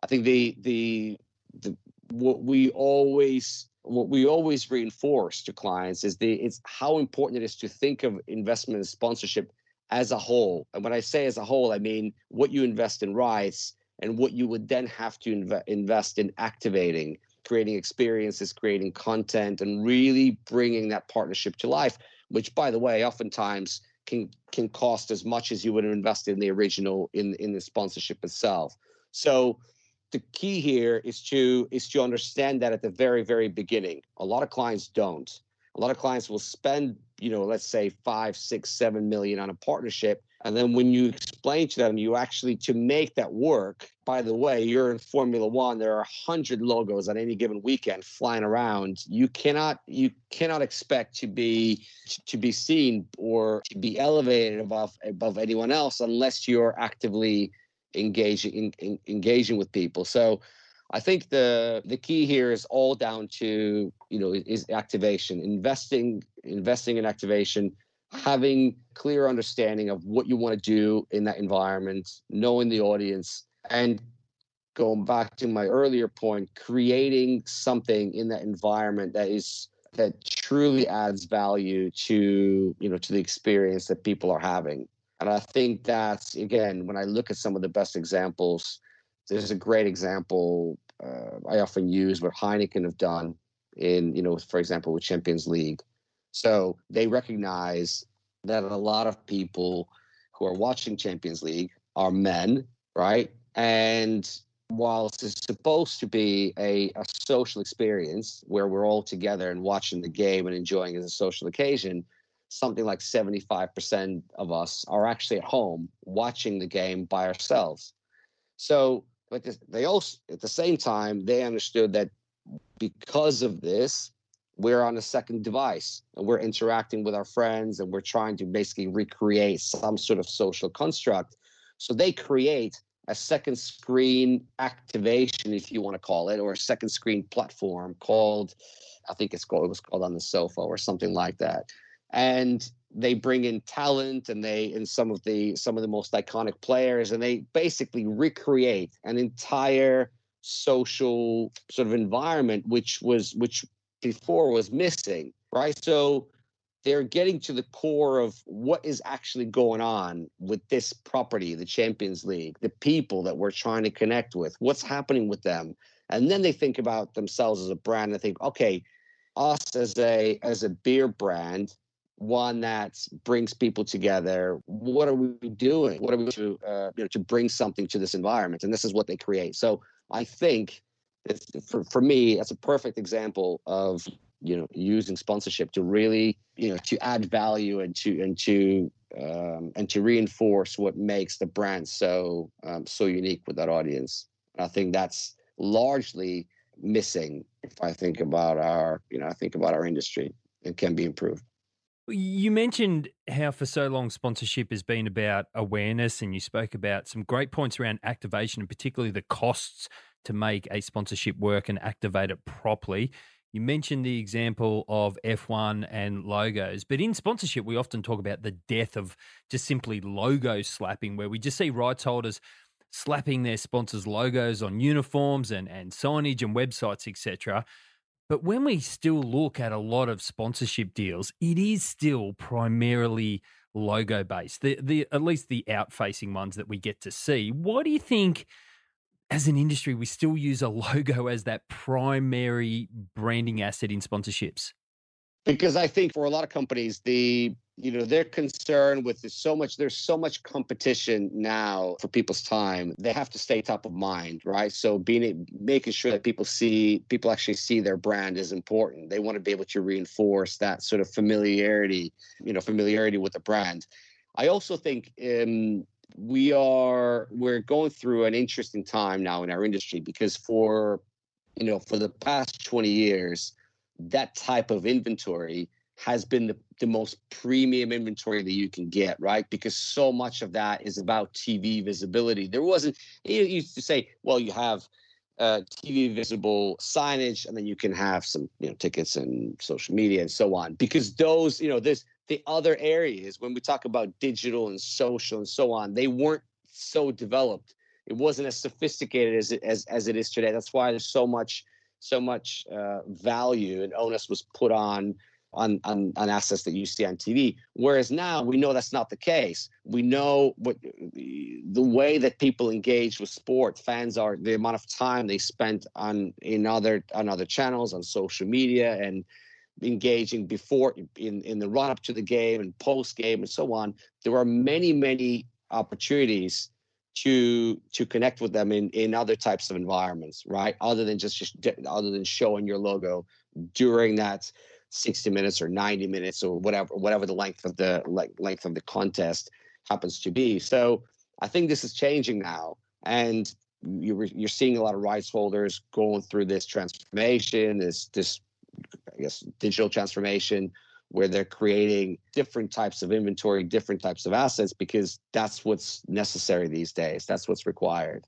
I think the the the what we always what we always reinforce to clients is the it's how important it is to think of investment and sponsorship as a whole. And when I say as a whole, I mean what you invest in rights and what you would then have to inv- invest in activating, creating experiences, creating content, and really bringing that partnership to life. Which, by the way, oftentimes can can cost as much as you would have invested in the original in in the sponsorship itself. So the key here is to is to understand that at the very very beginning a lot of clients don't a lot of clients will spend you know let's say five six seven million on a partnership and then when you explain to them you actually to make that work by the way you're in formula one there are 100 logos on any given weekend flying around you cannot you cannot expect to be to be seen or to be elevated above above anyone else unless you're actively engaging in, in, engaging with people. So I think the the key here is all down to you know is activation, investing investing in activation, having clear understanding of what you want to do in that environment, knowing the audience, and going back to my earlier point, creating something in that environment that is that truly adds value to you know to the experience that people are having and I think that's, again, when I look at some of the best examples, there's a great example uh, I often use what Heineken have done in, you know, for example, with Champions League. So they recognize that a lot of people who are watching Champions League are men, right? And whilst it's supposed to be a, a social experience where we're all together and watching the game and enjoying it as a social occasion, something like 75% of us are actually at home watching the game by ourselves. So, but they also, at the same time, they understood that because of this, we're on a second device and we're interacting with our friends and we're trying to basically recreate some sort of social construct. So they create a second screen activation, if you want to call it, or a second screen platform called, I think it's called, it was called on the sofa or something like that and they bring in talent and they and some of the some of the most iconic players and they basically recreate an entire social sort of environment which was which before was missing right so they're getting to the core of what is actually going on with this property the champions league the people that we're trying to connect with what's happening with them and then they think about themselves as a brand and think okay us as a as a beer brand one that brings people together. What are we doing? What are we to uh, you know to bring something to this environment? And this is what they create. So I think for for me, that's a perfect example of you know using sponsorship to really you know to add value and to and to um, and to reinforce what makes the brand so um, so unique with that audience. I think that's largely missing if I think about our, you know, I think about our industry, it can be improved. You mentioned how for so long sponsorship has been about awareness, and you spoke about some great points around activation and particularly the costs to make a sponsorship work and activate it properly. You mentioned the example of F1 and logos, but in sponsorship, we often talk about the death of just simply logo slapping, where we just see rights holders slapping their sponsors' logos on uniforms and, and signage and websites, etc. But when we still look at a lot of sponsorship deals, it is still primarily logo based. The the at least the out facing ones that we get to see. Why do you think? as an industry, we still use a logo as that primary branding asset in sponsorships? Because I think for a lot of companies, the you know they're concerned with so much there's so much competition now for people's time they have to stay top of mind right? So being making sure that people see people actually see their brand is important. They want to be able to reinforce that sort of familiarity you know familiarity with the brand. I also think um, we are we're going through an interesting time now in our industry because for you know for the past 20 years that type of inventory has been the, the most premium inventory that you can get right because so much of that is about tv visibility there wasn't you used to say well you have uh, TV visible signage, and then you can have some, you know, tickets and social media and so on. Because those, you know, this the other areas when we talk about digital and social and so on, they weren't so developed. It wasn't as sophisticated as it as as it is today. That's why there's so much so much uh, value and onus was put on on, on on assets that you see on TV. Whereas now we know that's not the case. We know what the way that people engage with sport, fans are the amount of time they spent on in other on other channels on social media and engaging before in in the run up to the game and post game and so on. There are many many opportunities to to connect with them in in other types of environments, right? Other than just, just other than showing your logo during that 60 minutes or 90 minutes or whatever whatever the length of the like length of the contest happens to be. So I think this is changing now, and you're you're seeing a lot of rights holders going through this transformation, this this I guess digital transformation where they're creating different types of inventory, different types of assets because that's what's necessary these days. That's what's required.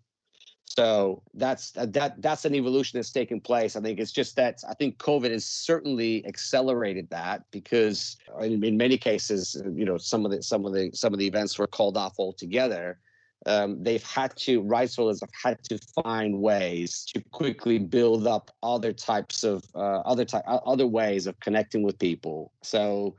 So that's that that's an evolution that's taking place. I think it's just that I think COVID has certainly accelerated that because in, in many cases, you know, some of the some of the some of the events were called off altogether. Um, they've had to rights holders have had to find ways to quickly build up other types of uh, other type other ways of connecting with people. So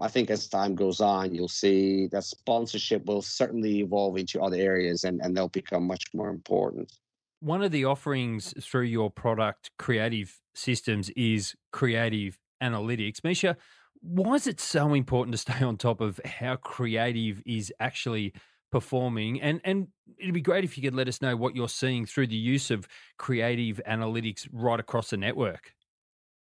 I think as time goes on, you'll see that sponsorship will certainly evolve into other areas and, and they'll become much more important. One of the offerings through your product, Creative Systems, is creative analytics. Misha, why is it so important to stay on top of how creative is actually performing? And and it'd be great if you could let us know what you're seeing through the use of creative analytics right across the network.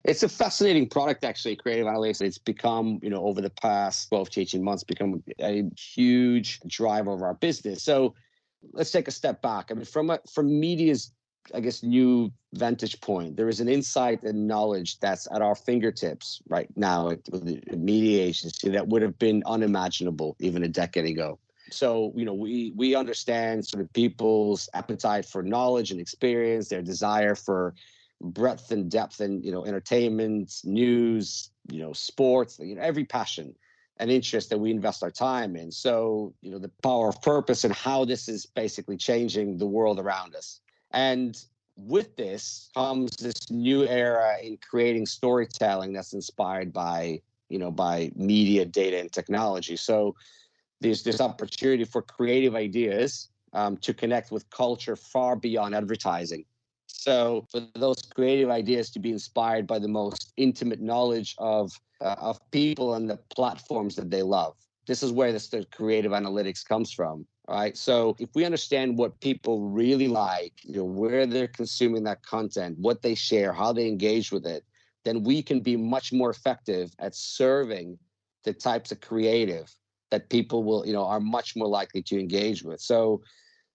It's a fascinating product, actually, Creative Analytics. It's become, you know, over the past 12 to 18 months, become a huge driver of our business. So let's take a step back. I mean, from a, from media's, I guess, new vantage point, there is an insight and knowledge that's at our fingertips right now with the media agency that would have been unimaginable even a decade ago. So, you know, we we understand sort of people's appetite for knowledge and experience, their desire for breadth and depth and you know entertainment news you know sports you know every passion and interest that we invest our time in. So you know the power of purpose and how this is basically changing the world around us. And with this comes this new era in creating storytelling that's inspired by you know by media data and technology. So there's this opportunity for creative ideas um, to connect with culture far beyond advertising so for those creative ideas to be inspired by the most intimate knowledge of uh, of people and the platforms that they love. This is where this, the creative analytics comes from. Right. So if we understand what people really like, you know, where they're consuming that content, what they share, how they engage with it, then we can be much more effective at serving the types of creative that people will, you know, are much more likely to engage with. So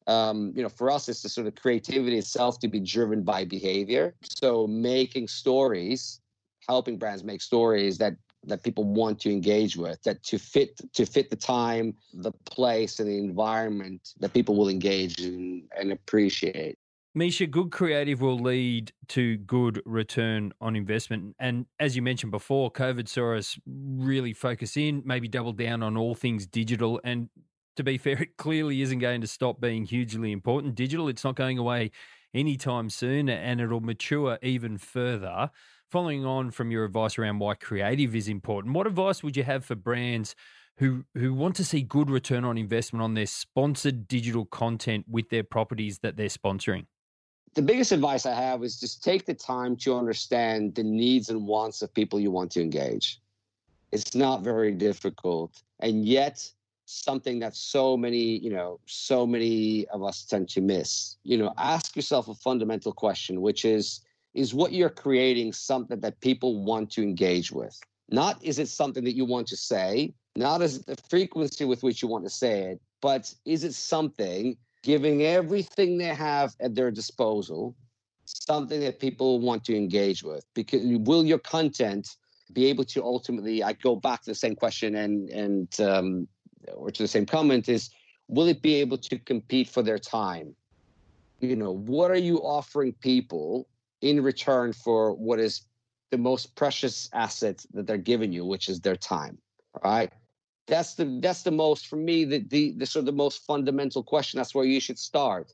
um, you know, for us, it's the sort of creativity itself to be driven by behavior. So making stories, helping brands make stories that that people want to engage with, that to fit to fit the time, the place, and the environment that people will engage in and appreciate. Misha, good creative will lead to good return on investment. And as you mentioned before, COVID saw us really focus in, maybe double down on all things digital. And to be fair, it clearly isn't going to stop being hugely important. Digital, it's not going away anytime soon, and it'll mature even further. Following on from your advice around why creative is important, what advice would you have for brands who who want to see good return on investment on their sponsored digital content with their properties that they're sponsoring? The biggest advice I have is just take the time to understand the needs and wants of people you want to engage. It's not very difficult, and yet something that so many you know so many of us tend to miss. You know ask yourself a fundamental question which is is what you're creating something that people want to engage with? Not is it something that you want to say? Not is it the frequency with which you want to say it but is it something giving everything they have at their disposal something that people want to engage with because will your content be able to ultimately i go back to the same question and and um, or to the same comment is will it be able to compete for their time? You know what are you offering people in return for what is the most precious asset that they're giving you which is their time right that's the that's the most for me the the, the sort of the most fundamental question. That's where you should start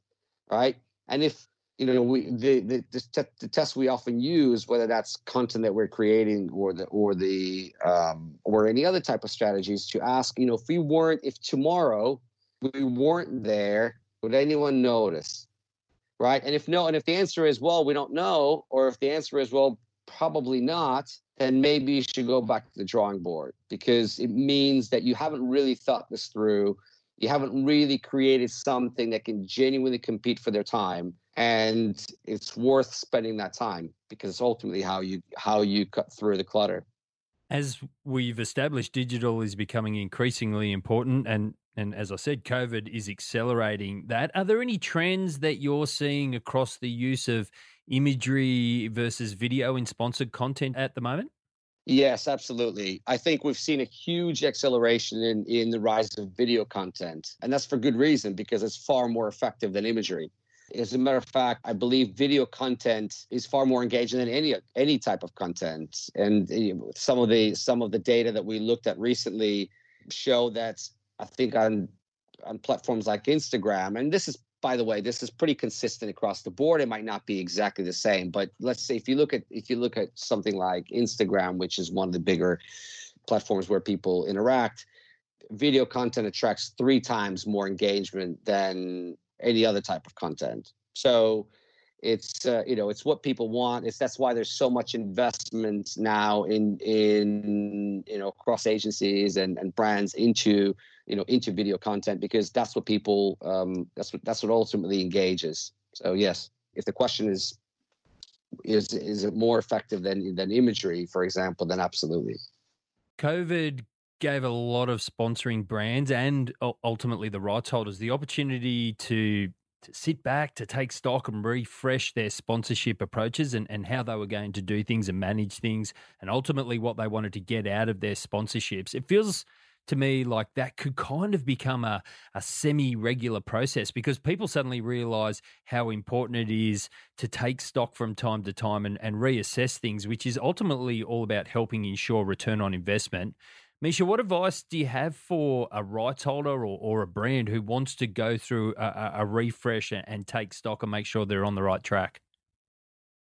right? And if you know we the the, the, the test we often use whether that's content that we're creating or the or the um, or any other type of strategies to ask you know if we weren't if tomorrow we weren't there would anyone notice right? And if no and if the answer is well we don't know or if the answer is well probably not then maybe you should go back to the drawing board because it means that you haven't really thought this through. You haven't really created something that can genuinely compete for their time and it's worth spending that time because it's ultimately how you how you cut through the clutter. As we've established digital is becoming increasingly important and and as i said covid is accelerating that. Are there any trends that you're seeing across the use of imagery versus video in sponsored content at the moment Yes, absolutely. I think we've seen a huge acceleration in, in the rise of video content. And that's for good reason because it's far more effective than imagery. As a matter of fact, I believe video content is far more engaging than any any type of content. And eh, some of the some of the data that we looked at recently show that I think on on platforms like Instagram, and this is by the way, this is pretty consistent across the board. It might not be exactly the same, but let's say if you look at if you look at something like Instagram, which is one of the bigger platforms where people interact, video content attracts three times more engagement than any other type of content. So it's uh, you know it's what people want. It's that's why there's so much investment now in in you know cross agencies and and brands into you know into video content because that's what people um, that's what that's what ultimately engages. So yes, if the question is is is it more effective than than imagery, for example, then absolutely. COVID gave a lot of sponsoring brands and ultimately the rights holders the opportunity to to sit back, to take stock and refresh their sponsorship approaches and, and how they were going to do things and manage things, and ultimately what they wanted to get out of their sponsorships. It feels to me like that could kind of become a, a semi regular process because people suddenly realize how important it is to take stock from time to time and, and reassess things, which is ultimately all about helping ensure return on investment. Misha, what advice do you have for a rights holder or, or a brand who wants to go through a, a refresh and, and take stock and make sure they're on the right track?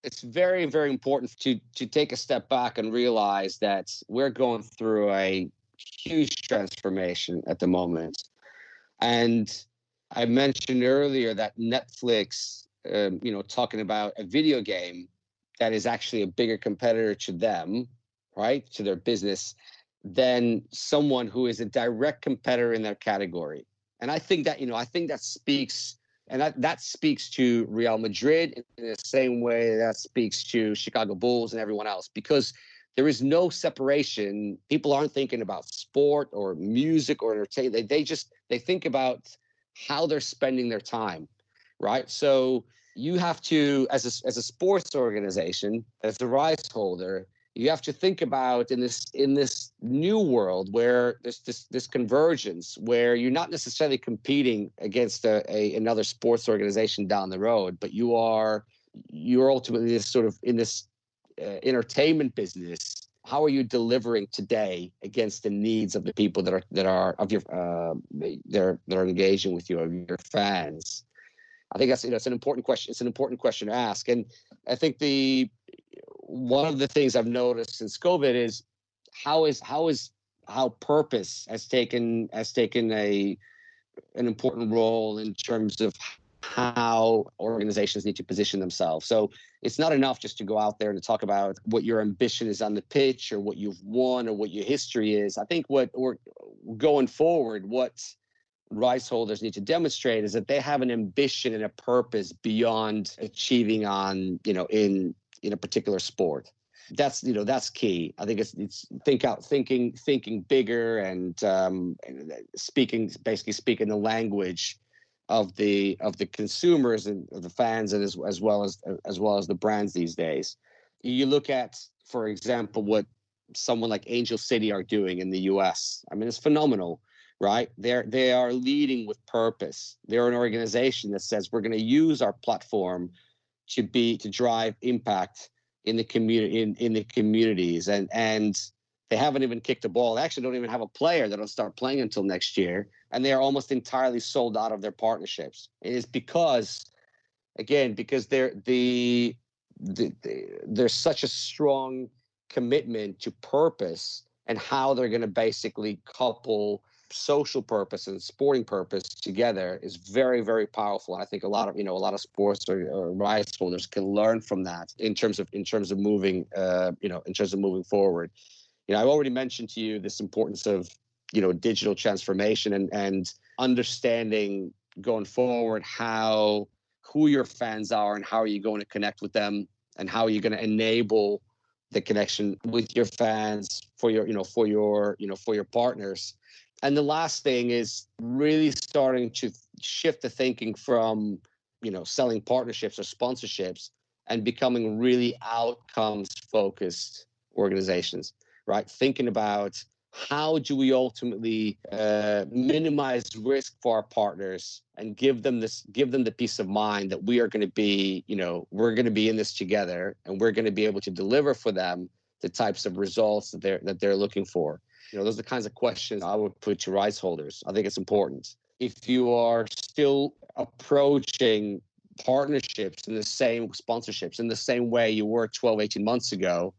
It's very, very important to to take a step back and realize that we're going through a huge transformation at the moment. And I mentioned earlier that Netflix, um, you know, talking about a video game that is actually a bigger competitor to them, right, to their business, than someone who is a direct competitor in their category. And I think that, you know, I think that speaks, and that, that speaks to Real Madrid in the same way that speaks to Chicago Bulls and everyone else, because there is no separation. People aren't thinking about sport or music or entertainment. They, they just they think about how they're spending their time, right? So you have to, as a, as a sports organization, as a rights holder, you have to think about in this in this new world where there's this this convergence where you're not necessarily competing against a, a another sports organization down the road, but you are you're ultimately this sort of in this uh, entertainment business how are you delivering today against the needs of the people that are that are of your uh, they're that are engaging with you of your fans? I think that's you know it's an important question it's an important question to ask. And i think the one of the things i've noticed since covid is how is how is how purpose has taken has taken a an important role in terms of how organizations need to position themselves. So it's not enough just to go out there and talk about what your ambition is on the pitch or what you've won or what your history is. I think what we're going forward, what rights holders need to demonstrate is that they have an ambition and a purpose beyond achieving on, you know, in in a particular sport. That's you know that's key. I think it's it's think out thinking thinking bigger and um, speaking basically speaking the language of the of the consumers and the fans and as, as well as as well as the brands these days you look at for example what someone like angel city are doing in the us i mean it's phenomenal right they're they are leading with purpose they're an organization that says we're going to use our platform to be to drive impact in the community in, in the communities and and they haven't even kicked a ball. They actually don't even have a player that'll start playing until next year. And they are almost entirely sold out of their partnerships. It is because, again, because they're the, the, the there's such a strong commitment to purpose and how they're going to basically couple social purpose and sporting purpose together is very very powerful. I think a lot of you know a lot of sports or, or rights holders can learn from that in terms of in terms of moving uh, you know in terms of moving forward. You know, I've already mentioned to you this importance of, you know, digital transformation and and understanding going forward how who your fans are and how are you going to connect with them and how are you going to enable the connection with your fans for your you know for your you know for your partners and the last thing is really starting to shift the thinking from you know selling partnerships or sponsorships and becoming really outcomes focused organizations right? Thinking about how do we ultimately uh, minimize risk for our partners and give them this give them the peace of mind that we are going to be you know we're going to be in this together and we're going to be able to deliver for them the types of results that they're that they're looking for you know those are the kinds of questions i would put to rights holders i think it's important if you are still approaching partnerships in the same sponsorships in the same way you were 12 18 months ago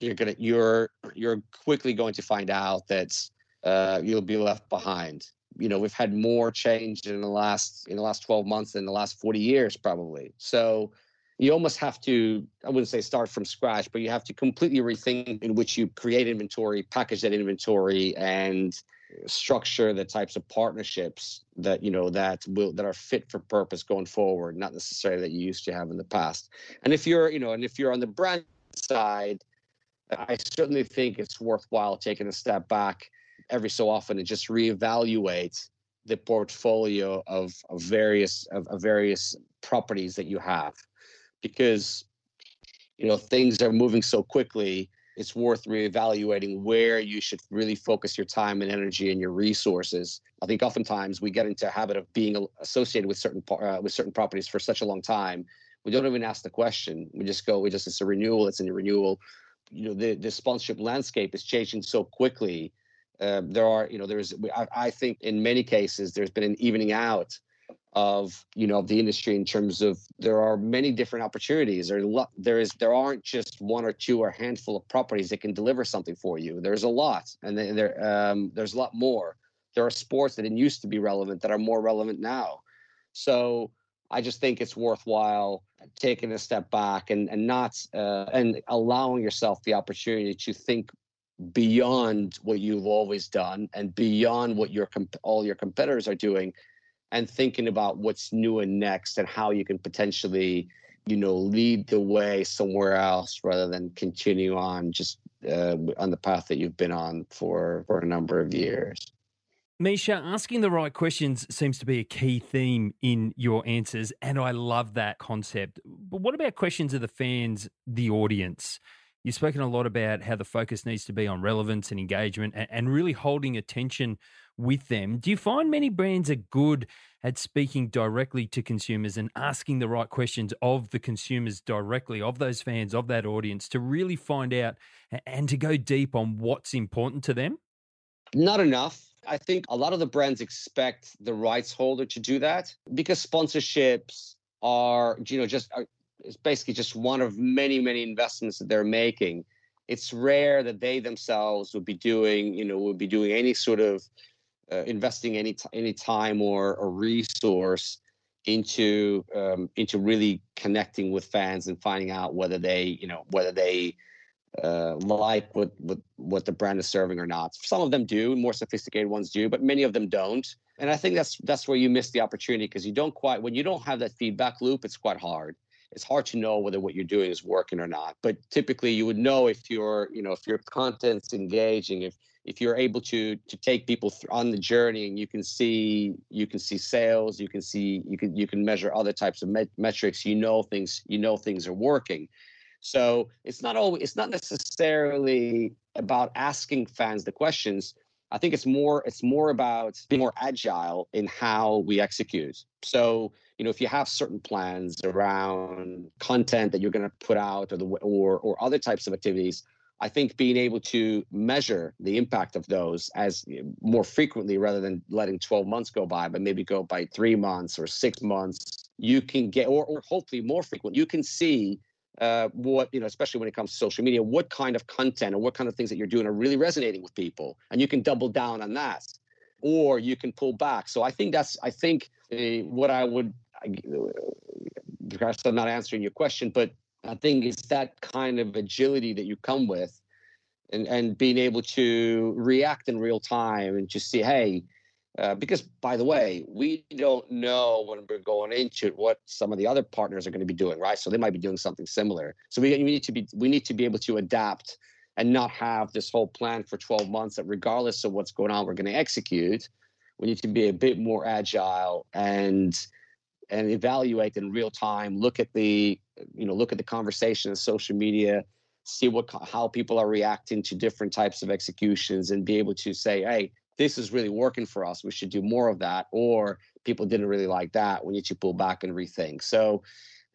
you're gonna you're you're quickly going to find out that uh, you'll be left behind. You know, we've had more change in the last in the last 12 months than the last 40 years, probably. So you almost have to i wouldn't say start from scratch but you have to completely rethink in which you create inventory package that inventory and structure the types of partnerships that you know that will that are fit for purpose going forward not necessarily that you used to have in the past. And if you're you know and if you're on the brand side I certainly think it's worthwhile taking a step back every so often and just reevaluate the portfolio of, of various of, of various properties that you have because you know things are moving so quickly it's worth reevaluating where you should really focus your time and energy and your resources. I think oftentimes we get into a habit of being associated with certain uh, with certain properties for such a long time. We don't even ask the question. We just go, we just it's a renewal, it's a renewal you know the the sponsorship landscape is changing so quickly. Uh, there are you know there's I, I, think in many cases there's been an evening out of you know the industry in terms of there are many different opportunities. There there is there aren't just one or two or handful of properties that can deliver something for you. There's a lot and there um, there's a lot more. There are sports that didn't used to be relevant that are more relevant now. So I just think it's worthwhile taking a step back and and not uh, and allowing yourself the opportunity to think beyond what you've always done and beyond what your all your competitors are doing and thinking about what's new and next and how you can potentially you know lead the way somewhere else rather than continue on just uh, on the path that you've been on for for a number of years Misha, asking the right questions seems to be a key theme in your answers, and I love that concept. But what about questions of the fans, the audience? You've spoken a lot about how the focus needs to be on relevance and engagement and really holding attention with them. Do you find many brands are good at speaking directly to consumers and asking the right questions of the consumers directly, of those fans, of that audience, to really find out and to go deep on what's important to them? Not enough. I think a lot of the brands expect the rights holder to do that because sponsorships are, you know, just uh, it's basically just one of many, many investments that they're making. It's rare that they themselves would be doing, you know, would be doing any sort of uh, investing any t- any time or, a resource into um, into really connecting with fans and finding out whether they, you know, whether they uh, like what, what what the brand is serving or not. Some of them do, more sophisticated ones do, but many of them don't. And I think that's that's where you miss the opportunity because you don't quite when you don't have that feedback loop, it's quite hard it's hard to know whether what you're doing is working or not. But typically, you would know if your you know if your content's engaging, if if you're able to to take people on the journey and you can see you can see sales, you can see you can you can measure other types of met- metrics. You know things you know things are working. So it's not always it's not necessarily about asking fans the questions. I think it's more it's more about being more agile in how we execute. So you know if you have certain plans around content that you're going to put out or the or or other types of activities i think being able to measure the impact of those as more frequently rather than letting 12 months go by but maybe go by 3 months or 6 months you can get or, or hopefully more frequent. You can see uh, what you know especially when it comes to social media what kind of content or what kind of things that you're doing are really resonating with people and you can double down on that or you can pull back. So i think that's i think uh, what i would perhaps I'm not answering your question, but I think it's that kind of agility that you come with and, and being able to react in real time and just see, hey, uh, because by the way, we don't know when we're going into what some of the other partners are going to be doing, right? So they might be doing something similar. So we, we need to be we need to be able to adapt and not have this whole plan for 12 months that regardless of what's going on, we're going to execute. We need to be a bit more agile and and evaluate in real time look at the you know look at the conversation on social media see what how people are reacting to different types of executions and be able to say hey this is really working for us. We should do more of that or people didn't really like that. We need to pull back and rethink. So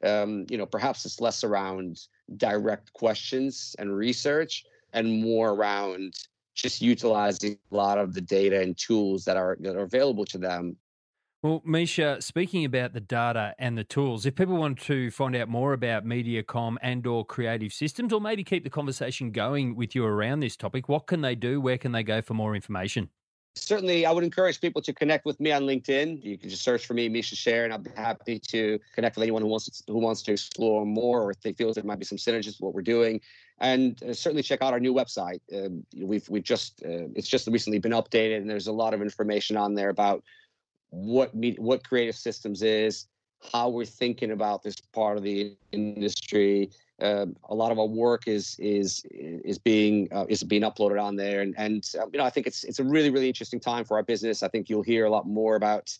um, you know perhaps it's less around direct questions and research and more around just utilizing a lot of the data and tools that are that are available to them well, Misha, speaking about the data and the tools, if people want to find out more about Mediacom and or creative systems, or maybe keep the conversation going with you around this topic, what can they do? Where can they go for more information? Certainly, I would encourage people to connect with me on LinkedIn. You can just search for me, Misha Sher, and I'll be happy to connect with anyone who wants to, who wants to explore more or if they feel there might be some synergies with what we're doing. And uh, certainly check out our new website. Uh, we've we've just uh, it's just recently been updated, and there's a lot of information on there about what what creative systems is, how we're thinking about this part of the industry. Uh, a lot of our work is is is being uh, is being uploaded on there, and and uh, you know I think it's it's a really really interesting time for our business. I think you'll hear a lot more about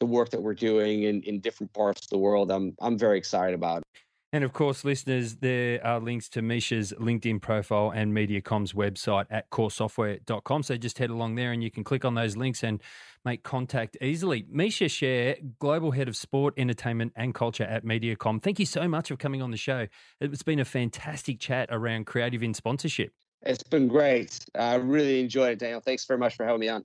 the work that we're doing in, in different parts of the world. I'm I'm very excited about. And of course, listeners, there are links to Misha's LinkedIn profile and Mediacom's website at koresoftware.com. So just head along there and you can click on those links and make contact easily. Misha Sher, Global Head of Sport, Entertainment and Culture at Mediacom. Thank you so much for coming on the show. It's been a fantastic chat around creative in sponsorship. It's been great. I really enjoyed it, Daniel. Thanks very much for having me on.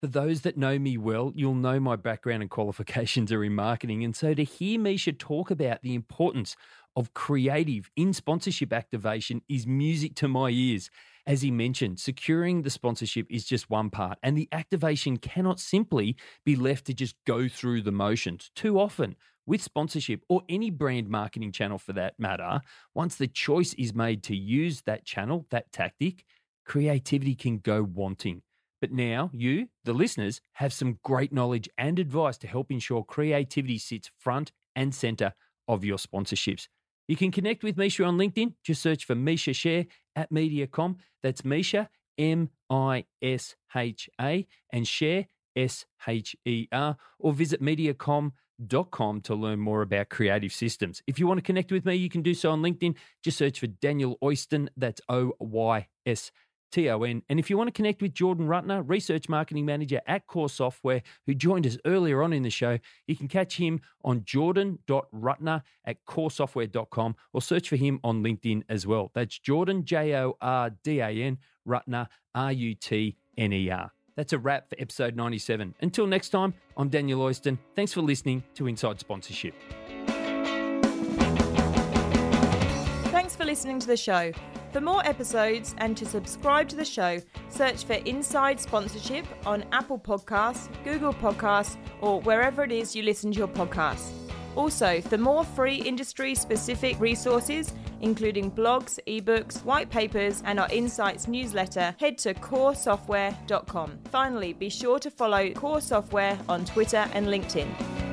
For those that know me well, you'll know my background and qualifications are in marketing. And so to hear Misha talk about the importance of creative in sponsorship activation is music to my ears. As he mentioned, securing the sponsorship is just one part, and the activation cannot simply be left to just go through the motions. Too often, with sponsorship or any brand marketing channel for that matter, once the choice is made to use that channel, that tactic, creativity can go wanting. But now you, the listeners, have some great knowledge and advice to help ensure creativity sits front and center of your sponsorships. You can connect with Misha on LinkedIn. Just search for Misha Sher at Mediacom. That's Misha, M I S H A, and Sher S H E R, or visit mediacom.com to learn more about creative systems. If you want to connect with me, you can do so on LinkedIn. Just search for Daniel Oyston, that's O Y S T O N. And if you want to connect with Jordan Rutner, Research Marketing Manager at KORE Software, who joined us earlier on in the show, you can catch him on jordan.rutner at koresoftware.com or search for him on LinkedIn as well. That's Jordan, J O R D A N, Rutner, R U T N E R. That's a wrap for episode 97. Until next time, I'm Daniel Oyston. Thanks for listening to Inside Sponsorship. Thanks for listening to the show. For more episodes and to subscribe to the show, search for Inside Sponsorship on Apple Podcasts, Google Podcasts, or wherever it is you listen to your podcasts. Also, for more free industry specific resources, including blogs, ebooks, white papers, and our Insights newsletter, head to koresoftware.com. Finally, be sure to follow KORE Software on Twitter and LinkedIn.